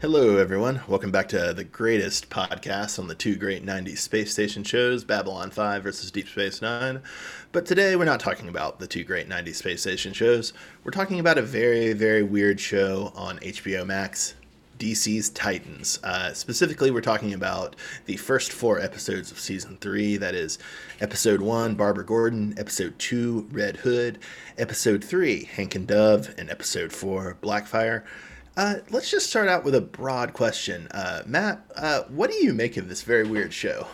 Hello, everyone. Welcome back to the greatest podcast on the two great 90s space station shows, Babylon 5 versus Deep Space Nine. But today we're not talking about the two great 90s space station shows. We're talking about a very, very weird show on HBO Max, DC's Titans. Uh, specifically, we're talking about the first four episodes of season three. That is, episode one, Barbara Gordon, episode two, Red Hood, episode three, Hank and Dove, and episode four, Blackfire. Uh, let's just start out with a broad question. Uh, Matt, uh, what do you make of this very weird show?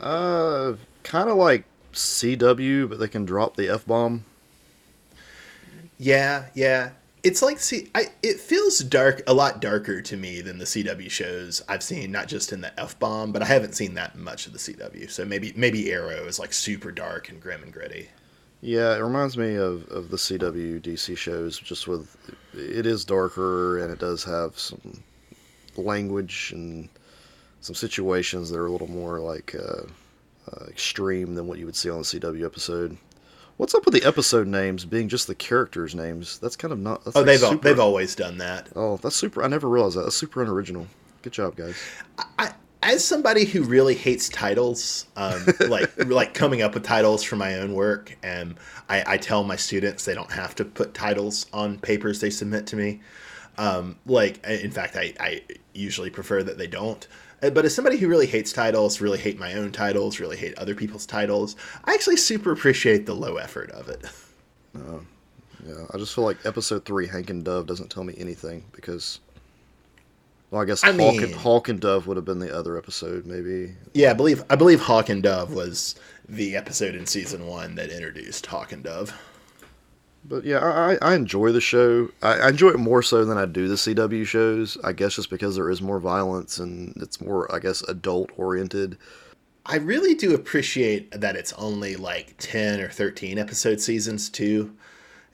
Uh, kind of like CW, but they can drop the F bomb. Yeah, yeah. It's like see, I it feels dark, a lot darker to me than the CW shows I've seen. Not just in the F bomb, but I haven't seen that much of the CW. So maybe maybe Arrow is like super dark and grim and gritty. Yeah, it reminds me of, of the CW DC shows, just with it is darker and it does have some language and some situations that are a little more like uh, uh, extreme than what you would see on the CW episode. What's up with the episode names being just the characters' names? That's kind of not. oh, like they've super, they've always done that. Oh, that's super. I never realized that. That's super unoriginal. Good job, guys. I, as somebody who really hates titles, um, like like coming up with titles for my own work, and I, I, tell my students they don't have to put titles on papers they submit to me. Um, like, in fact, I, I usually prefer that they don't. Uh, but as somebody who really hates titles, really hate my own titles, really hate other people's titles, I actually super appreciate the low effort of it. Uh, yeah, I just feel like episode three, Hank and Dove, doesn't tell me anything because well, I guess I Hawk, mean, and, Hawk and Dove would have been the other episode, maybe. Yeah, I believe I believe Hawk and Dove was the episode in season one that introduced Hawk and Dove. But yeah, I, I enjoy the show. I, I enjoy it more so than I do the CW shows. I guess just because there is more violence and it's more, I guess, adult oriented. I really do appreciate that it's only like ten or thirteen episode seasons too,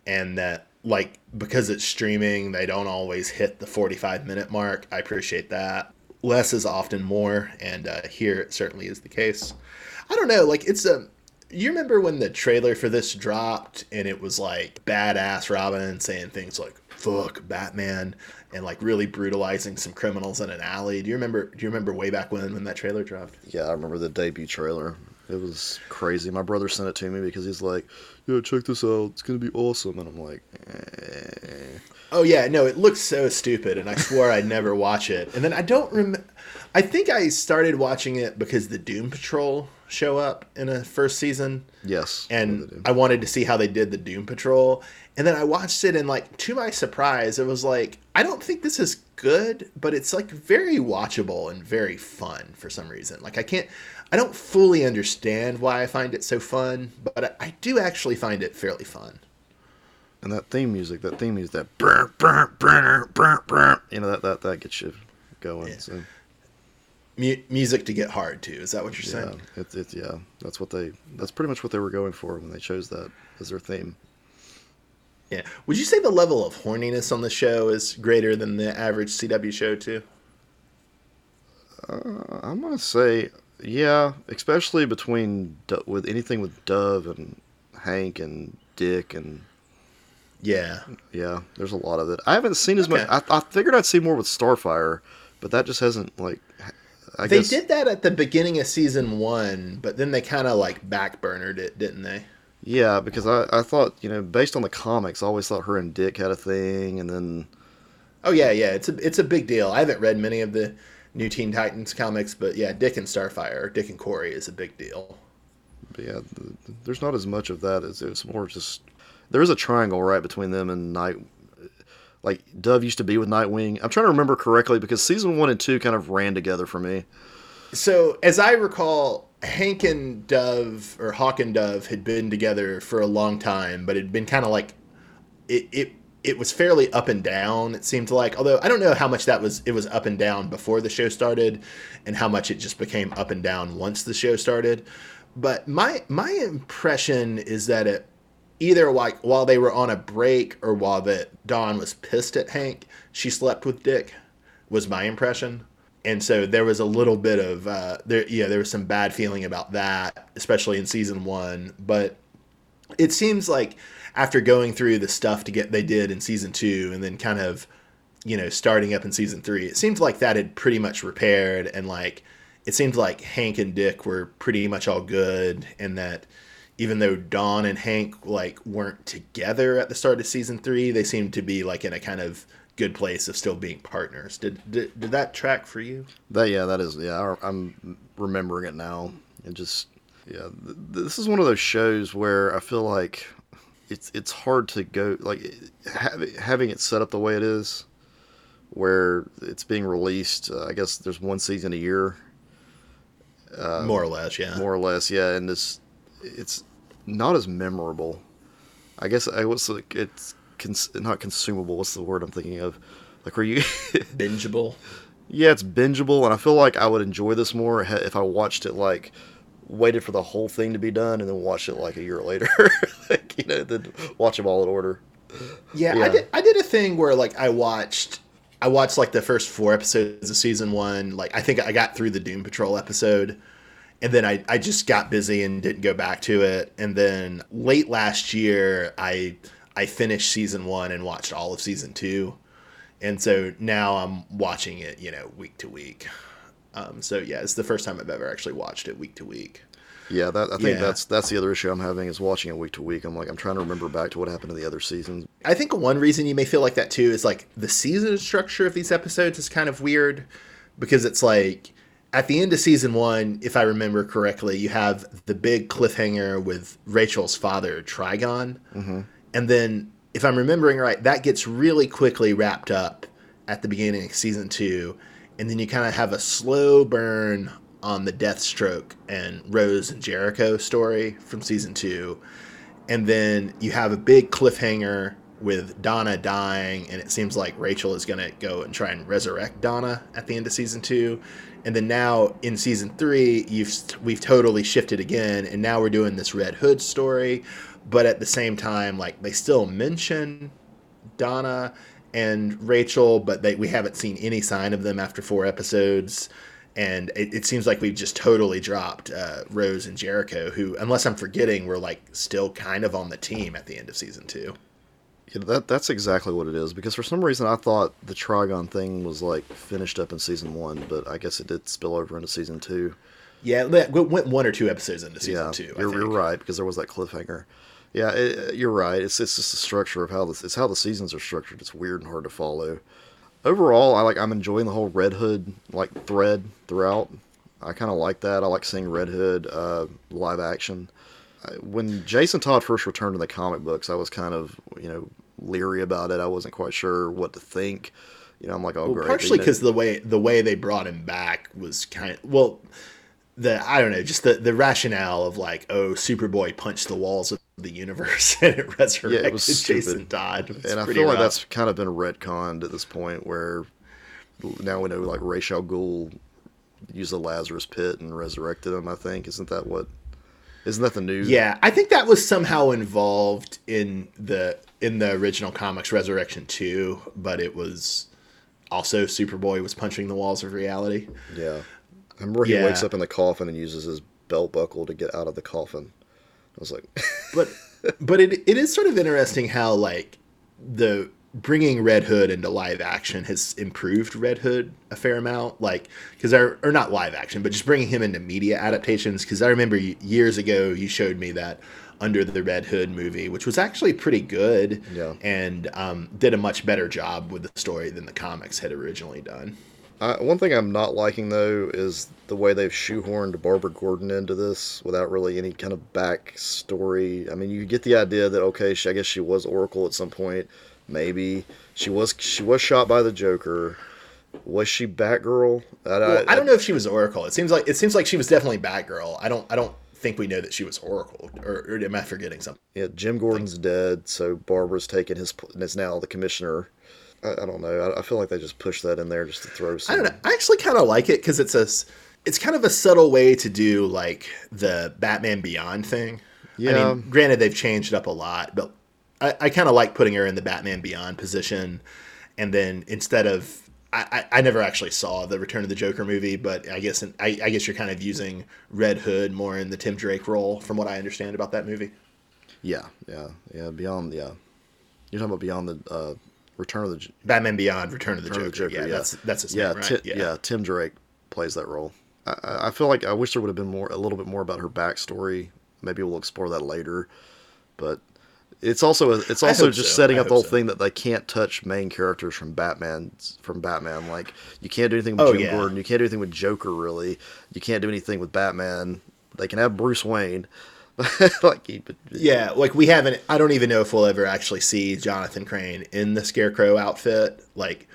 and that like because it's streaming, they don't always hit the 45 minute mark. I appreciate that. Less is often more, and uh, here it certainly is the case. I don't know, like it's a. You remember when the trailer for this dropped and it was like badass Robin saying things like "fuck Batman" and like really brutalizing some criminals in an alley. Do you remember? Do you remember way back when when that trailer dropped? Yeah, I remember the debut trailer. It was crazy. My brother sent it to me because he's like, "Yeah, check this out. It's gonna be awesome." And I'm like, eh. "Oh yeah, no, it looks so stupid." And I swore I'd never watch it. And then I don't remember. I think I started watching it because the Doom Patrol show up in a first season. Yes. And I wanted to see how they did the Doom Patrol. And then I watched it and like to my surprise, it was like I don't think this is good, but it's like very watchable and very fun for some reason. Like I can't I don't fully understand why I find it so fun, but I, I do actually find it fairly fun. And that theme music, that theme music, that burr, burr, burr, burr, burr, you know that that that gets you going. Yeah. So. M- music to get hard too. Is that what you're yeah, saying? It's it's yeah. That's what they. That's pretty much what they were going for when they chose that as their theme. Yeah. Would you say the level of horniness on the show is greater than the average CW show too? Uh, I'm gonna say yeah, especially between with anything with Dove and Hank and Dick and yeah, yeah. There's a lot of it. I haven't seen as okay. much. I, I, figured I'd see more with Starfire, but that just hasn't like. I they guess... did that at the beginning of season one, but then they kind of like backburnered it, didn't they? Yeah, because I, I thought you know based on the comics, I always thought her and Dick had a thing, and then. Oh yeah, yeah. It's a it's a big deal. I haven't read many of the New Teen Titans comics, but yeah, Dick and Starfire, Dick and Kory is a big deal. But yeah, there's not as much of that as it's more just there is a triangle right between them and Night. Like Dove used to be with Nightwing. I'm trying to remember correctly because season one and two kind of ran together for me. So as I recall, Hank and Dove or Hawk and Dove had been together for a long time, but it'd been kind of like it, it it was fairly up and down it seemed like although i don't know how much that was it was up and down before the show started and how much it just became up and down once the show started. But my my impression is that it either like while they were on a break or while that dawn was pissed at hank she slept with dick was my impression. And so there was a little bit of uh, there yeah there was some bad feeling about that especially in season one. But it seems like after going through the stuff to get they did in season two and then kind of you know, starting up in season three, it seemed like that had pretty much repaired, and like it seemed like Hank and Dick were pretty much all good, and that even though Dawn and Hank like weren't together at the start of season three, they seemed to be like in a kind of good place of still being partners. Did did, did that track for you? That yeah, that is yeah. I, I'm remembering it now. It just yeah. Th- this is one of those shows where I feel like it's it's hard to go like having having it set up the way it is, where it's being released. Uh, I guess there's one season a year. Uh, more or less, yeah. More or less, yeah. And this, it's not as memorable. I guess I was like it's cons- not consumable. What's the word I'm thinking of? Like, were you bingeable? Yeah, it's bingeable, and I feel like I would enjoy this more if I watched it like waited for the whole thing to be done and then watched it like a year later. like, you know, then watch them all in order. Yeah, yeah, I did. I did a thing where like I watched, I watched like the first four episodes of season one. Like I think I got through the Doom Patrol episode, and then I I just got busy and didn't go back to it. And then late last year, I I finished season one and watched all of season two, and so now I'm watching it, you know, week to week. Um, so yeah, it's the first time I've ever actually watched it week to week. Yeah, that, I think yeah. that's that's the other issue I'm having is watching it week to week. I'm like I'm trying to remember back to what happened in the other seasons. I think one reason you may feel like that too is like the season structure of these episodes is kind of weird because it's like at the end of season one, if I remember correctly, you have the big cliffhanger with Rachel's father, Trigon, mm-hmm. and then if I'm remembering right, that gets really quickly wrapped up at the beginning of season two, and then you kind of have a slow burn on the Deathstroke and Rose and Jericho story from season two. And then you have a big cliffhanger with Donna dying, and it seems like Rachel is going to go and try and resurrect Donna at the end of season two. And then now in season three, you've we've totally shifted again, and now we're doing this Red Hood story, but at the same time, like they still mention Donna and Rachel, but they we haven't seen any sign of them after four episodes and it, it, seems like we've just totally dropped uh, Rose and Jericho, who, unless I'm forgetting, were like still kind of on the team at the end of season two. Yeah, that that's exactly what it is. Because for some reason I thought the Trigon thing was like finished up in season one, but I guess it did spill over into season two. Yeah, it went one or two episodes into season yeah, two. You're, you're, right because there was that cliffhanger. Yeah, it, you're right. It's it's just the structure of how this it's how the seasons are structured. It's weird and hard to follow overall, I like I'm enjoying the whole Red Hood like thread throughout. I kind of like that. I like seeing Red Hood uh, live action. When Jason Todd first returned to the comic books, I was kind of you know leery about it. I wasn't quite sure what to think. You know, I'm like, oh, well, great. Partially because the way the way they brought him back was kind of well the I don't know, just the the rationale of like, oh, Superboy punched the walls of the universe and it resurrected yeah, it Jason Todd. And I feel rough. like that's kind of been retconned at this point, where now we know like Ra's al Ghul used the Lazarus Pit and resurrected him. I think isn't that what? Isn't that the news? Yeah, I think that was somehow involved in the in the original comics Resurrection two, but it was also Superboy was punching the walls of reality. Yeah. I remember he yeah. wakes up in the coffin and uses his belt buckle to get out of the coffin. I was like, but but it it is sort of interesting how like the bringing Red Hood into live action has improved Red Hood a fair amount. Like because I or not live action, but just bringing him into media adaptations. Because I remember years ago you showed me that under the Red Hood movie, which was actually pretty good, yeah. and um, did a much better job with the story than the comics had originally done. Uh, one thing I'm not liking though is the way they've shoehorned Barbara Gordon into this without really any kind of backstory. I mean, you get the idea that okay, she, I guess she was Oracle at some point. Maybe she was she was shot by the Joker. Was she Batgirl? I, well, I, I don't know if she was Oracle. It seems like it seems like she was definitely Batgirl. I don't I don't think we know that she was Oracle, or, or am I forgetting something? Yeah, Jim Gordon's dead, so Barbara's taken his and is now the commissioner I, I don't know. I, I, feel like they just push that in there just to throw. Some... I don't know. I actually kind of like it because it's a, it's kind of a subtle way to do like the Batman Beyond thing. Yeah. I mean, granted they've changed up a lot, but I, I kind of like putting her in the Batman Beyond position, and then instead of I, I, never actually saw the Return of the Joker movie, but I guess I, I guess you're kind of using Red Hood more in the Tim Drake role, from what I understand about that movie. Yeah, yeah, yeah. Beyond, yeah. You're talking about Beyond the uh, Return of the J- Batman Beyond, Return of the, Return Joker. of the Joker, Yeah, yeah. that's that's his yeah, name, right? Ti- yeah, Tim Drake plays that role. I- I, feel like I wish there would have been more, a little bit more about her backstory. Maybe we'll explore that later. But it's also it's also just so. setting I up the whole so. thing that they can't touch main characters from Batman from Batman. Like you can't do anything with Oh, Jim yeah. Gordon. You can't do anything with Joker. Really, you can't do anything with Batman. They can have Bruce Wayne. like he, but- Yeah, like we haven't. I don't even know if we'll ever actually see Jonathan Crane in the Scarecrow outfit. Like,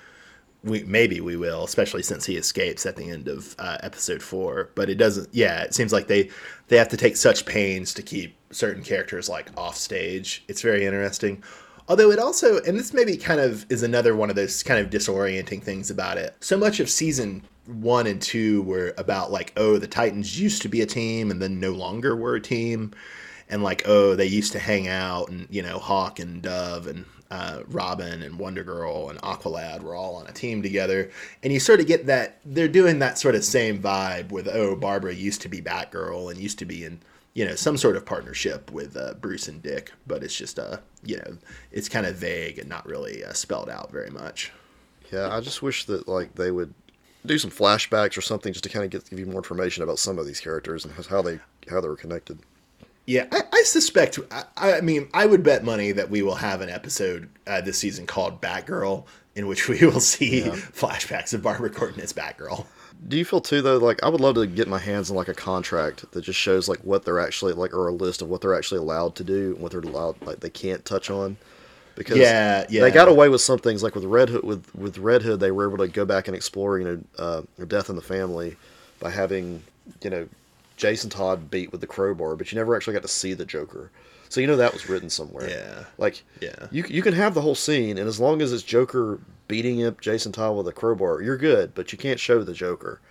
we maybe we will, especially since he escapes at the end of uh, episode four. But it doesn't. Yeah, it seems like they they have to take such pains to keep certain characters like off stage. It's very interesting. Although it also, and this maybe kind of is another one of those kind of disorienting things about it. So much of season one and two were about like, oh, the Titans used to be a team and then no longer were a team. And like oh they used to hang out and you know hawk and dove and uh, robin and wonder girl and aqualad were all on a team together. And you sort of get that they're doing that sort of same vibe with oh barbara used to be batgirl and used to be in you know some sort of partnership with uh, bruce and dick but it's just uh you know it's kind of vague and not really uh, spelled out very much. Yeah, I just wish that like they would do some flashbacks or something just to kind of get give you more information about some of these characters and how they how they were connected. Yeah, I, I suspect. I, I mean, I would bet money that we will have an episode uh, this season called Batgirl, in which we will see flashbacks of Barbara Gordon as Batgirl. Do you feel too though? Like I would love to get my hands on like a contract that just shows like what they're actually like, or a list of what they're actually allowed to do and what they're allowed like they can't touch on. Because Yeah, yeah. they got away with some things like with Red Hood. With with Red Hood, they were able to go back and explore you know uh, Death in the Family by having you know Jason Todd beat with the crowbar, but you never actually got to see the Joker. So you know that was written somewhere. Yeah. Like Yeah. you you can have the whole scene, and as long as it's Joker beating up Jason Todd with a crowbar, you're good. But you can't show the Joker.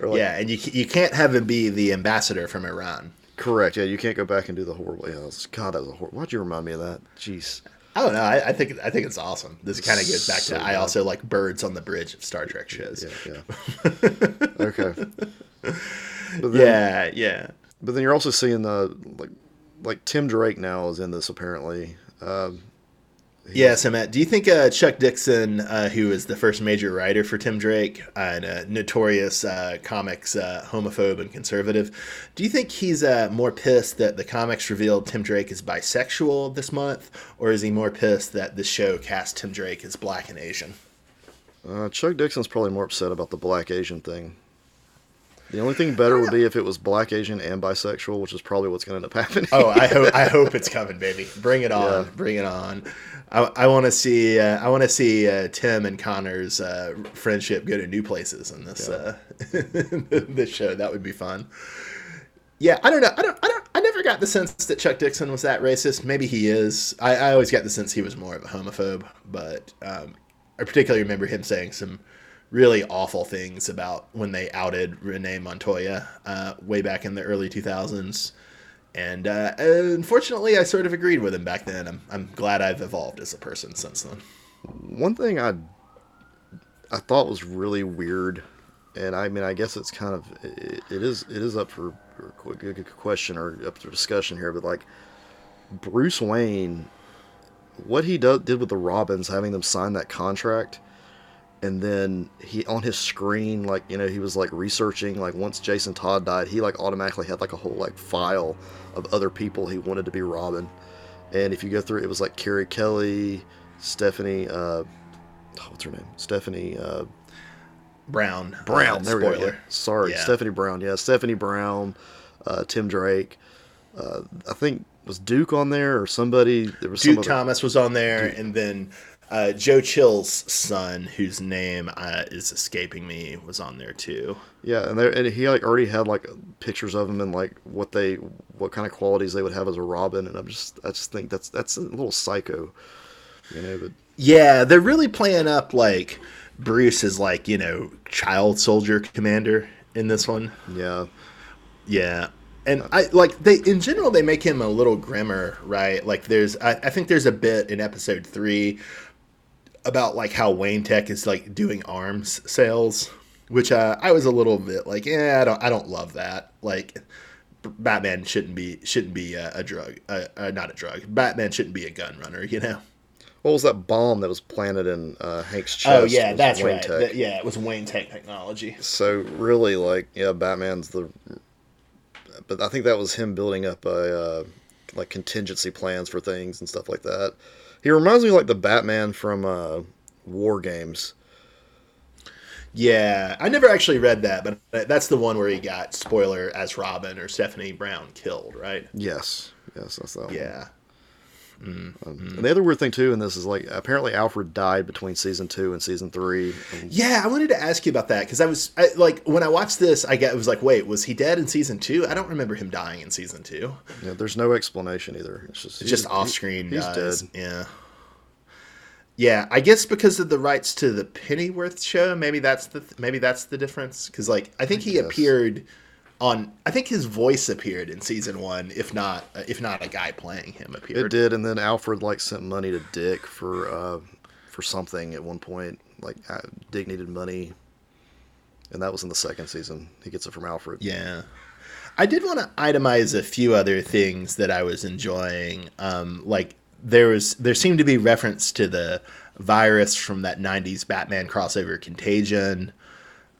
Like- yeah, and you you can't have him be the ambassador from Iran. Correct. Yeah, you can't go back and do the horrible. Yeah, God, that was a horrible. Why'd you remind me of that? Jeez. I don't know. I, I think I think it's awesome. This kind of goes back So to I also like birds on the bridge of Star Trek shows. Yeah, yeah. okay. But then, Yeah, yeah. But then you're also seeing the like, like Tim Drake now is in this apparently. Um, Yeah, so Matt, do you think uh, Chuck Dixon, uh, who is the first major writer for Tim Drake uh, and a notorious uh, comics uh, homophobe and conservative, do you think he's uh, more pissed that the comics revealed Tim Drake is bisexual this month, or is he more pissed that the show cast Tim Drake as black and Asian? uh, Chuck Dixon's probably more upset about the black Asian thing. The only thing better would be if it was black Asian and bisexual, which is probably what's going to end up happening. Oh, I hope I hope it's coming, baby. Bring it on, Yeah. bring it on. I, I want to see uh, I want to see uh, Tim and Connor's uh, friendship go to new places in this uh, this show. That would be fun. Yeah, I don't know. I don't. I don't. I never got the sense that Chuck Dixon was that racist. Maybe he is. I, I always got the sense he was more of a homophobe. But um, I particularly remember him saying some really awful things about when they outed Renee Montoya uh, way back in the early 2000s. And uh, unfortunately, I sort of agreed with him back then. I'm, I'm glad I've evolved as a person since then. One thing I I thought was really weird, and I mean I guess it's kind of it, it is it is up for, question or up for discussion here, but like Bruce Wayne, what he do, did with the Robins, having them sign that contract, and then he on his screen like you know he was like researching like once Jason Todd died, he like automatically had like a whole like file of other people he wanted to be Robin, and if you go through it was like Carrie Kelly, Stephanie. uh oh, what's her name? Stephanie uh, Brown. Brown. uh, there we go. Yeah. Sorry, Yeah. Stephanie Brown. Yeah, Stephanie Brown, uh, Tim Drake. Uh, I think was Duke on there or somebody. There was some Duke Thomas was on there, and then uh, Joe Chill's son, whose name uh, is escaping me, was on there too. Yeah, and and he like already had like pictures of him and like what they what kind of qualities they would have as a Robin, and I'm just I just think that's that's a little psycho, you know. But Yeah, they're really playing up like Bruce is like you know child soldier commander in this one. yeah, Yeah. And I like they in general they make him a little grimmer, right? Like there's I, I think there's a bit in episode three about like how Wayne Tech is like doing arms sales, which uh, I was a little bit like, yeah, I don't I don't love that. Like B- Batman shouldn't be shouldn't be a, a drug, uh, uh, not a drug. Batman shouldn't be a gun runner, you know. What was that bomb that was planted in uh, Hank's chest? Oh yeah, that's Wayne right. That- yeah, it was Wayne Tech technology. So really, like, yeah, Batman's the. But I think that was him building up a uh, like contingency plans for things and stuff like that. He reminds me of, like the Batman from uh, War Games. Yeah, I never actually read that, but that's the one where he got spoiler as Robin or Stephanie Brown killed, right? Yes, yes, that's that. one. Yeah. Um, And the other weird thing too in this is like apparently Alfred died between season two and season three. And Yeah, I wanted to ask you about that because I was I, like, when I watched this, I get, was like, wait, was he dead in season two? I don't remember him dying in season two. yeah, there's no explanation either. It's just It's just he's- off he- screen. He's dies. dead. Yeah. Yeah, I guess because of the rights to the Pennyworth show, maybe that's the maybe that's the difference. Because like, I think he guess. appeared on. I think his voice appeared in season one, if not if not a guy playing him appeared. It did, and then Alfred like sent money to Dick for uh, for something at one point. Like uh, Dick needed money, and that was in the second season. He gets it from Alfred. Yeah. I did want to itemize a few other things that I was enjoying. Um, like there was there seemed to be reference to the virus from that 90s Batman crossover Contagion.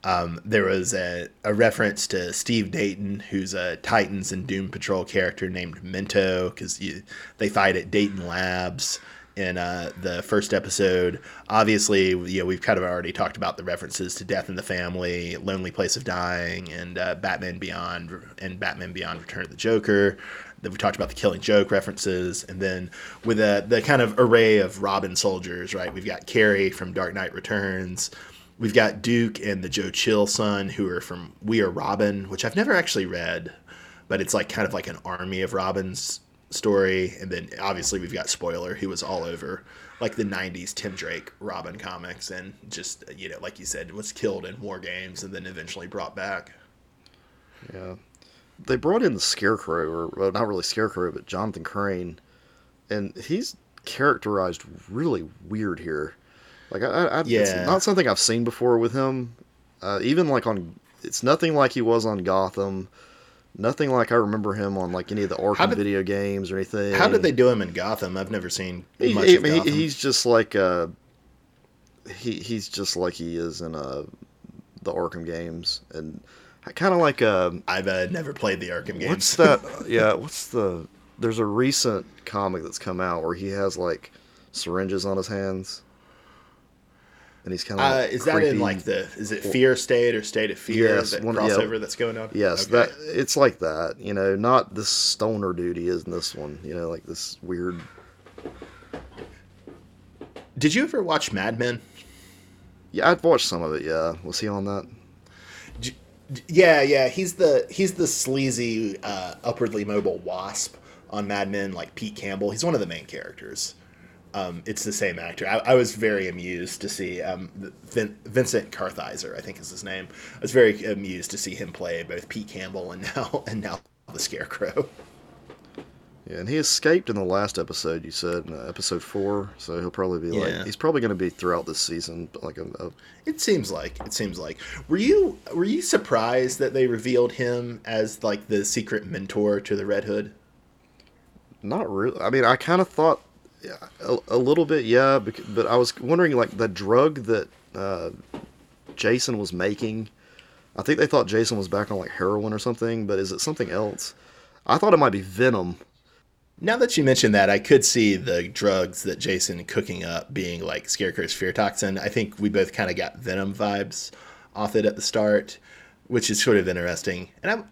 Um, there was a, a reference to Steve Dayton, who's a Titans and Doom Patrol character named Mento, because they fight at Dayton Labs in uh, the first episode. Obviously, you know, we've kind of already talked about the references to Death in the Family, Lonely Place of Dying, and uh, Batman Beyond, and Batman Beyond: Return of the Joker. Then we talked about the Killing Joke references, and then with uh, the kind of array of Robin soldiers, right? We've got Carrie from Dark Knight Returns. We've got Duke and the Joe Chill son, who are from We Are Robin, which I've never actually read, but it's like kind of like an army of Robins story. And then obviously we've got Spoiler, who was all over like the 90s Tim Drake Robin comics and just, you know, like you said, was killed in war games and then eventually brought back. Yeah. They brought in the Scarecrow, or well, not really Scarecrow, but Jonathan Crane, and he's characterized really weird here. Like I, I, I it's not something I've seen before with him. Uh, even like on, it's nothing like he was on Gotham. Nothing like I remember him on like any of the Arkham did- video games or anything. How did they do him in Gotham? I've never seen He, much he- of he- he's just like uh, he he's just like he is in uh, the Arkham games, and kind of like uh, I've uh, never played the Arkham games. What's that? yeah, what's the? There's a recent comic that's come out where he has like syringes on his hands, and he's kind of. Uh, is that in like the is it Fear State or State of Fear Yes, that one- yeah. crossover that's going on? Yes, Okay. that it's like that. You know, not this stoner dude he is in this one. You know, like this weird. Did you ever watch Mad Men? Yeah, I've watched some of it. Yeah, was he on that? D- Yeah, yeah, he's the he's the sleazy, uh, upwardly mobile wasp on Mad Men, like Pete Campbell. He's one of the main characters. Um, it's the same actor. I, I was very amused to see um, Vin, Vincent Kartheiser, I think is his name. I was very amused to see him play both Pete Campbell and now and now the Scarecrow. Yeah, and he escaped in the last episode. You said uh, episode four, so he'll probably be Yeah. like he's probably going to be throughout this season, but like a, a It seems like it seems like. Were you were you surprised that they revealed him as like the secret mentor to the Red Hood? Not really. I mean, I kind of thought a, a little bit, yeah, but I was wondering like the drug that uh, Jason was making. I think they thought Jason was back on like heroin or something, but is it something else? I thought it might be venom. Now that you mention that, I could see the drugs that Jason cooking up being like Scarecrow's fear toxin. I think we both kind of got Venom vibes off it at the start, which is sort of interesting. And I'm,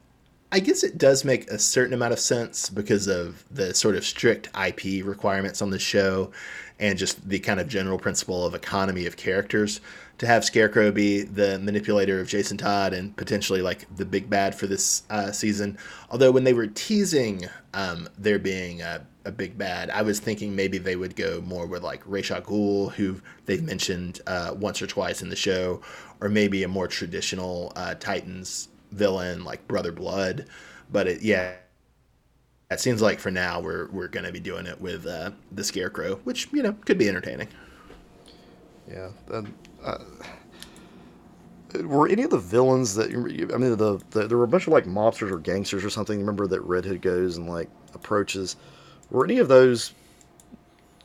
I guess it does make a certain amount of sense because of the sort of strict IP requirements on the show and just the kind of general principle of economy of characters to have Scarecrow be the manipulator of Jason Todd and potentially like the big bad for this uh, season. Although when they were teasing um, there being a, a big bad, I was thinking maybe they would go more with like Ra's al Ghul, who they've mentioned uh, once or twice in the show, or maybe a more traditional uh, Titans villain like Brother Blood. But it, yeah, it seems like for now we're we're to be doing it with uh, the Scarecrow, which you know could be entertaining. Yeah. Uh, were any of the villains that I mean the, the there were a bunch of like mobsters or gangsters or something? Remember that Red Hood goes and like approaches. Were any of those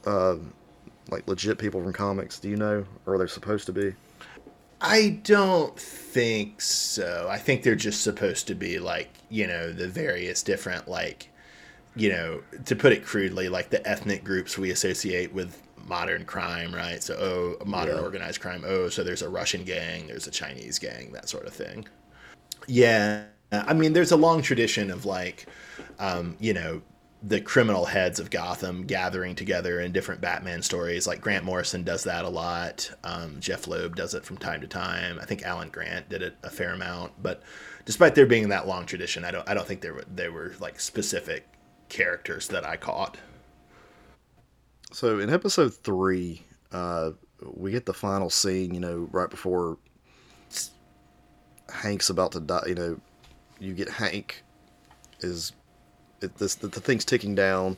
uh, like legit people from comics? Do you know, or are they supposed to be? I don't think so. I think they're just supposed to be like, you know, the various different like you know, to put it crudely, like the ethnic groups we associate with modern crime, right? So, oh, modern yeah. organized crime. Oh, so there's a Russian gang, there's a Chinese gang, that sort of thing. Yeah. I mean, there's a long tradition of like, um, you know, the criminal heads of Gotham gathering together in different Batman stories. Like Grant Morrison does that a lot. Um, Jeph Loeb does it from time to time. I think Alan Grant did it a fair amount. But despite there being that long tradition, I don't I don't think there were there were like specific characters that I caught. So in episode three, uh, we get the final scene. You know, right before Hank's about to die. You know, you get Hank is it, this the, the thing's ticking down.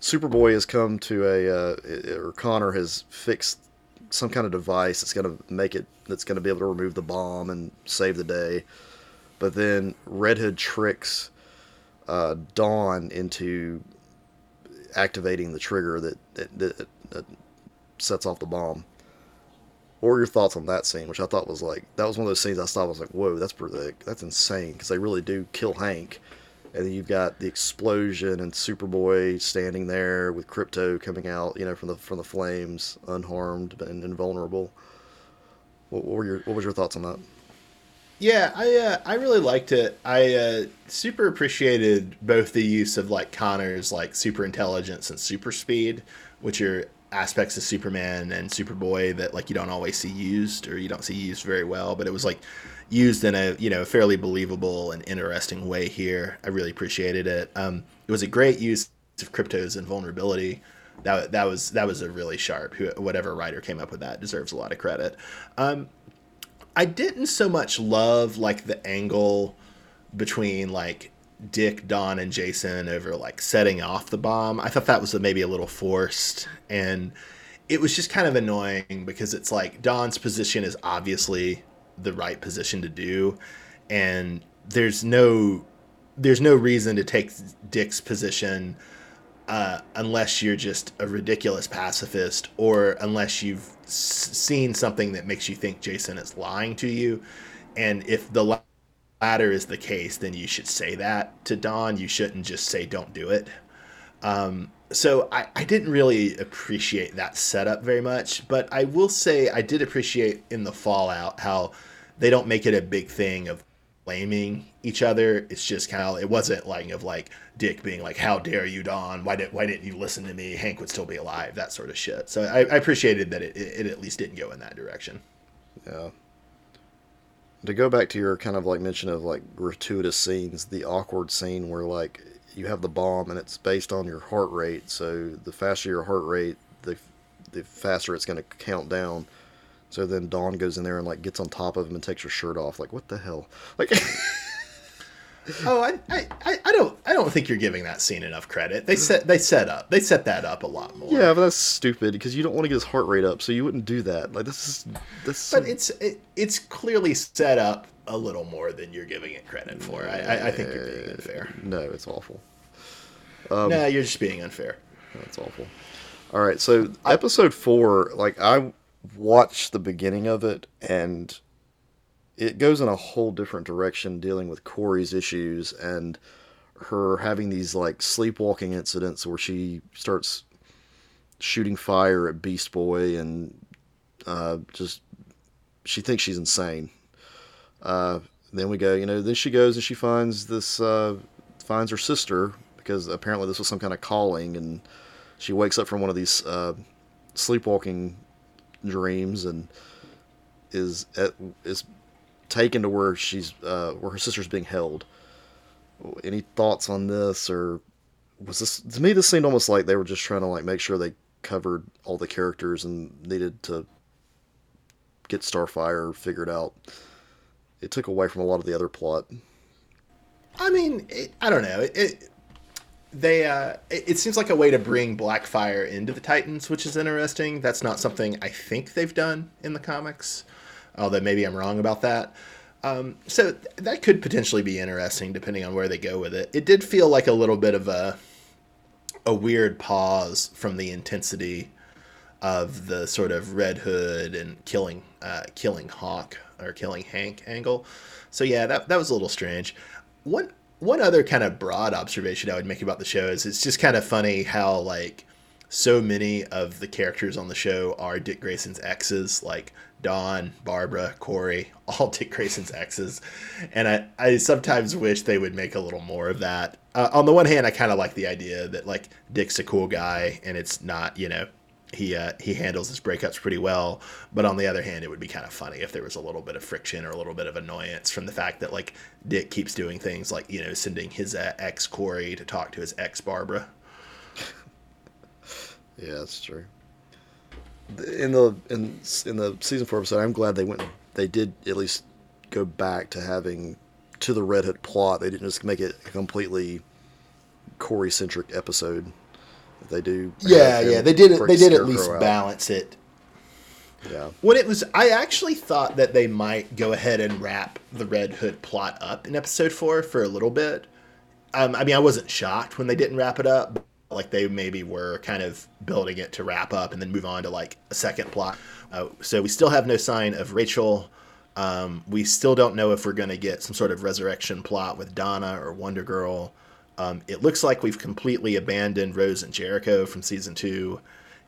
Superboy has come to a uh, or Connor has fixed some kind of device that's going to make it that's going to be able to remove the bomb and save the day. But then Red Hood tricks uh, Dawn into activating the trigger that, that, that, that sets off the bomb. Are your thoughts on that scene? Which I thought was like that was one of those scenes I thought was like, whoa, that's pretty, that's insane because they really do kill Hank, and then you've got the explosion and Superboy standing there with Krypto coming out, you know, from the from the flames, unharmed and invulnerable. What, what were your what was your thoughts on that? Yeah, I uh, I really liked it. I uh, super appreciated both the use of like Connor's like super intelligence and super speed, which are aspects of Superman and Superboy that like you don't always see used or you don't see used very well. But it was like used in a you know fairly believable and interesting way here. I really appreciated it. Um, it was a great use of Krypto's invulnerability. That that was that was a really sharp. Whatever writer came up with that deserves a lot of credit. Um, I didn't so much love like the angle between like Dick, Dawn, and Jason over like setting off the bomb. I thought that was maybe a little forced, and it was just kind of annoying because it's like Dawn's position is obviously the right position to do, and there's no there's no reason to take Dick's position uh, unless you're just a ridiculous pacifist or unless you've s- seen something that makes you think Jason is lying to you. And if the latter is the case, then you should say that to Dawn. You shouldn't just say, don't do it. Um, so I, I didn't really appreciate that setup very much, but I will say I did appreciate in the Fallout how they don't make it a big thing of blaming each other. It's just kind of it wasn't like of like Dick being like, "How dare you, Dawn? Why did why didn't you listen to me? Hank would still be alive." That sort of shit. So I, I appreciated that it, it, it at least didn't go in that direction. Yeah. To go back to your kind of like mention of like gratuitous scenes, the awkward scene where like you have the bomb and it's based on your heart rate. So the faster your heart rate, the the faster it's going to count down. So then Dawn goes in there and like gets on top of him and takes her shirt off. Like what the hell? Like. oh, I, I, I don't, I don't think you're giving that scene enough credit. They set, they set up, they set that up a lot more. Yeah, but that's stupid because you don't want to get his heart rate up, so you wouldn't do that. Like this is, this. But it's, it, it's clearly set up a little more than you're giving it credit for. I, I, I think you're being unfair. No, it's awful. Um, no, you're just being unfair. That's awful. All right, so episode four, like I watched the beginning of it, and it goes in a whole different direction, dealing with Kory's issues and her having these like sleepwalking incidents where she starts shooting fire at Beast Boy and uh, just she thinks she's insane. Uh, then we go, you know, then she goes and she finds this, uh, finds her sister because apparently this was some kind of calling, and she wakes up from one of these uh, sleepwalking dreams and is at, is taken to where she's uh, where her sister's being held. Any thoughts on this, or was this to me? This seemed almost like they were just trying to like make sure they covered all the characters and needed to get Starfire figured out. It took away from a lot of the other plot. I mean, it, I don't know. It, it they uh, it, it, seems like a way to bring Blackfire into the Titans, which is interesting. That's not something I think they've done in the comics, although maybe I'm wrong about that. Um, so th- that could potentially be interesting depending on where they go with it. It did feel like a little bit of a a weird pause from the intensity of the sort of Red Hood and killing uh, killing Hawk or killing Hank angle. So yeah, that that was a little strange. One one other kind of broad observation I would make about the show is it's just kind of funny how like so many of the characters on the show are Dick Grayson's exes, like Dawn, Barbara, Kory, all Dick Grayson's exes. And I, I sometimes wish they would make a little more of that. Uh, on the one hand, I kind of like the idea that like Dick's a cool guy and it's not, you know, he uh, he handles his breakups pretty well. But on the other hand, it would be kind of funny if there was a little bit of friction or a little bit of annoyance from the fact that like Dick keeps doing things like you know sending his uh, ex Kory to talk to his ex Barbara. Yeah, that's true. In the in in the season four episode, I'm glad they went. They did at least go back to having to the Red Hood plot. They didn't just make it a completely Kory centric episode they do. Yeah, yeah, they did. They did at least out. balance it. Yeah. When it was, I actually thought that they might go ahead and wrap the Red Hood plot up in episode four for a little bit. Um, I mean, I wasn't shocked when they didn't wrap it up. Like they maybe were kind of building it to wrap up and then move on to like a second plot. Uh, so we still have no sign of Rachel. Um, we still don't know if we're going to get some sort of resurrection plot with Donna or Wonder Girl. Um, it looks like we've completely abandoned Rose and Jericho from season two,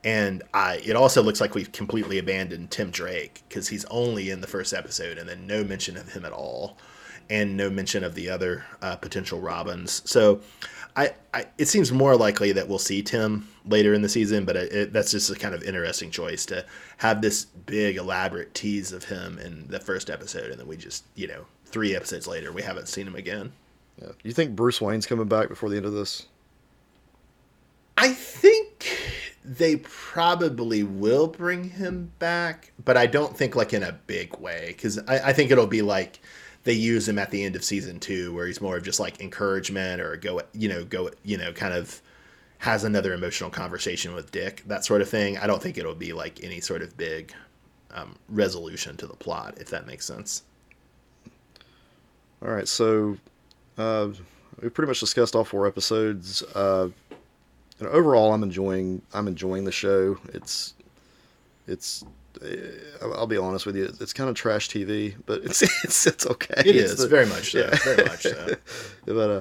and I. It also looks like we've completely abandoned Tim Drake because he's only in the first episode, and then no mention of him at all, and no mention of the other uh, potential Robins. So, I, I, it seems more likely that we'll see Tim later in the season, but it, it, that's just a kind of interesting choice to have this big elaborate tease of him in the first episode, and then we just you know three episodes later we haven't seen him again. Yeah. You think Bruce Wayne's coming back before the end of this? I think they probably will bring him back, but I don't think like in a big way because I, I, think it'll be like they use him at the end of season two, where he's more of just like encouragement or go, you know, go, you know, kind of has another emotional conversation with Dick, that sort of thing. I don't think it'll be like any sort of big um, resolution to the plot, if that makes sense. All right, so uh, we pretty much discussed all four episodes. Uh, and overall, I'm enjoying. I'm enjoying the show. It's, it's. I'll be honest with you. It's kind of trash TV, but it's it's it's okay. It it's is the, very much so. Yeah. Very much so. but uh,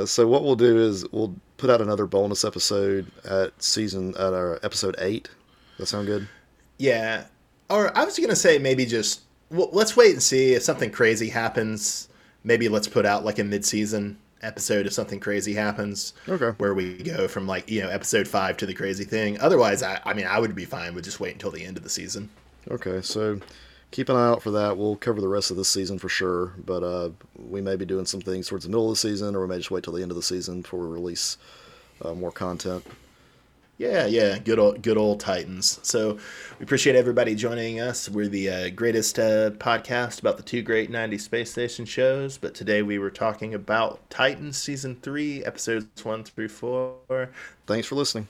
uh, so what we'll do is we'll put out another bonus episode at season at our episode eight. That sound good? Yeah. Or I was gonna say maybe just well, let's wait and see if something crazy happens maybe let's put out like a mid-season episode if something crazy happens. Okay. Where we go from like, you know, episode five to the crazy thing. Otherwise, I, I mean, I would be fine with just wait until the end of the season. Okay. So keep an eye out for that. We'll cover the rest of this season for sure. But uh, we may be doing some things towards the middle of the season, or we may just wait till the end of the season before we release uh, more content. Yeah, yeah, good old good old Titans. So we appreciate everybody joining us. We're the uh, greatest uh, podcast about the two great '90s space station shows, but today we were talking about Titans season three, episodes one through four. Thanks for listening.